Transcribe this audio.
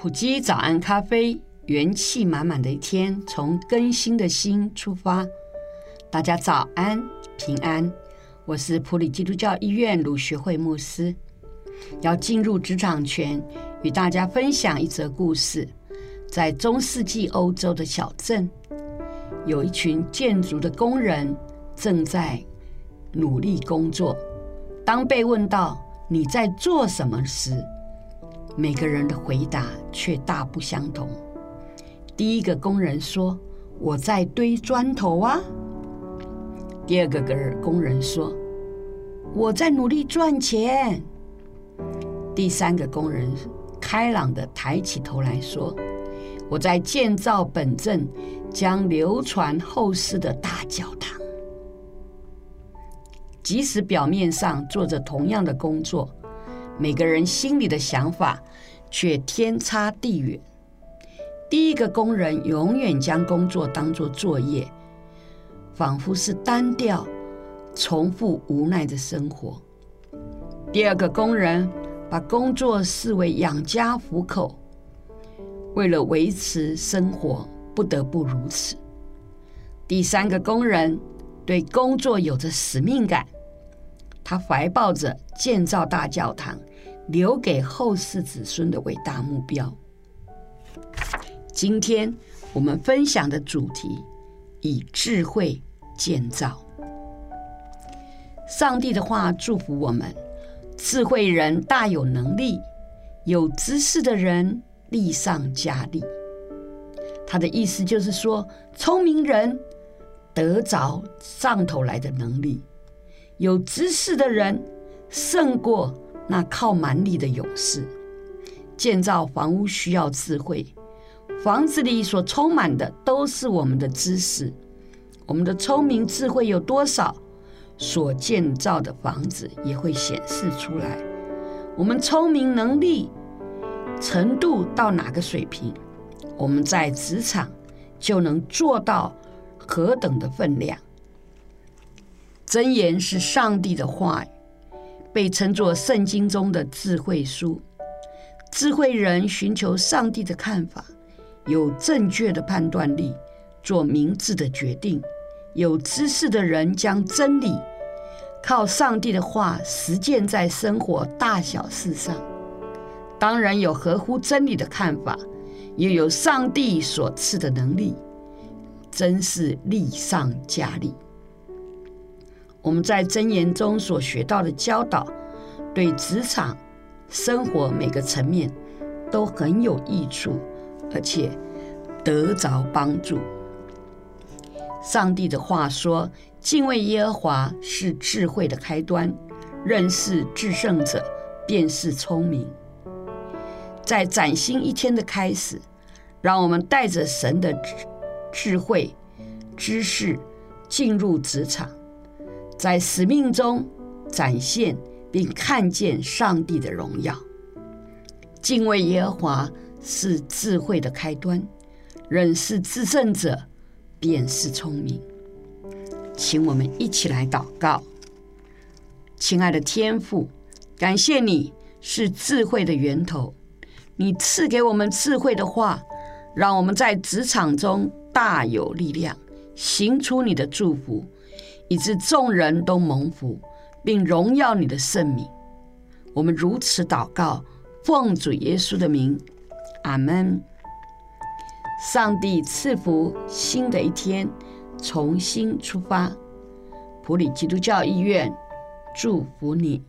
普基早安咖啡，元气满满的一天，从更新的心出发。大家早安，平安。我是普里基督教医院鲁学会牧师，要进入职场前，与大家分享一则故事。在中世纪欧洲的小镇，有一群建筑的工人正在努力工作。当被问到你在做什么时，每个人的回答却大不相同。第一个工人说：“我在堆砖头啊。”第二个个工人说：“我在努力赚钱。”第三个工人开朗地抬起头来说：“我在建造本镇将流传后世的大教堂。”即使表面上做着同样的工作。每个人心里的想法却天差地远。第一个工人永远将工作当作作业，仿佛是单调、重复、无奈的生活。第二个工人把工作视为养家糊口，为了维持生活，不得不如此。第三个工人对工作有着使命感。他怀抱着建造大教堂，留给后世子孙的伟大目标。今天我们分享的主题：以智慧建造。上帝的话祝福我们：智慧人大有能力，有知识的人力上加力。他的意思就是说，聪明人得着上头来的能力。有知识的人胜过那靠蛮力的勇士。建造房屋需要智慧，房子里所充满的都是我们的知识。我们的聪明智慧有多少，所建造的房子也会显示出来。我们聪明能力程度到哪个水平，我们在职场就能做到何等的分量。箴言是上帝的话语，被称作圣经中的智慧书。智慧人寻求上帝的看法，有正确的判断力，做明智的决定。有知识的人将真理靠上帝的话实践在生活大小事上。当然有合乎真理的看法，也有上帝所赐的能力，真是利上加利。我们在箴言中所学到的教导，对职场生活每个层面都很有益处，而且得着帮助。上帝的话说：“敬畏耶和华是智慧的开端，认识至圣者便是聪明。”在崭新一天的开始，让我们带着神的智智慧、知识进入职场。在使命中展现并看见上帝的荣耀，敬畏耶和华是智慧的开端，认识至圣者便是聪明。请我们一起来祷告，亲爱的天父，感谢你是智慧的源头，你赐给我们智慧的话，让我们在职场中大有力量，行出你的祝福。以致众人都蒙福，并荣耀你的圣名。我们如此祷告，奉主耶稣的名，阿门。上帝赐福新的一天，重新出发。普里基督教医院祝福你。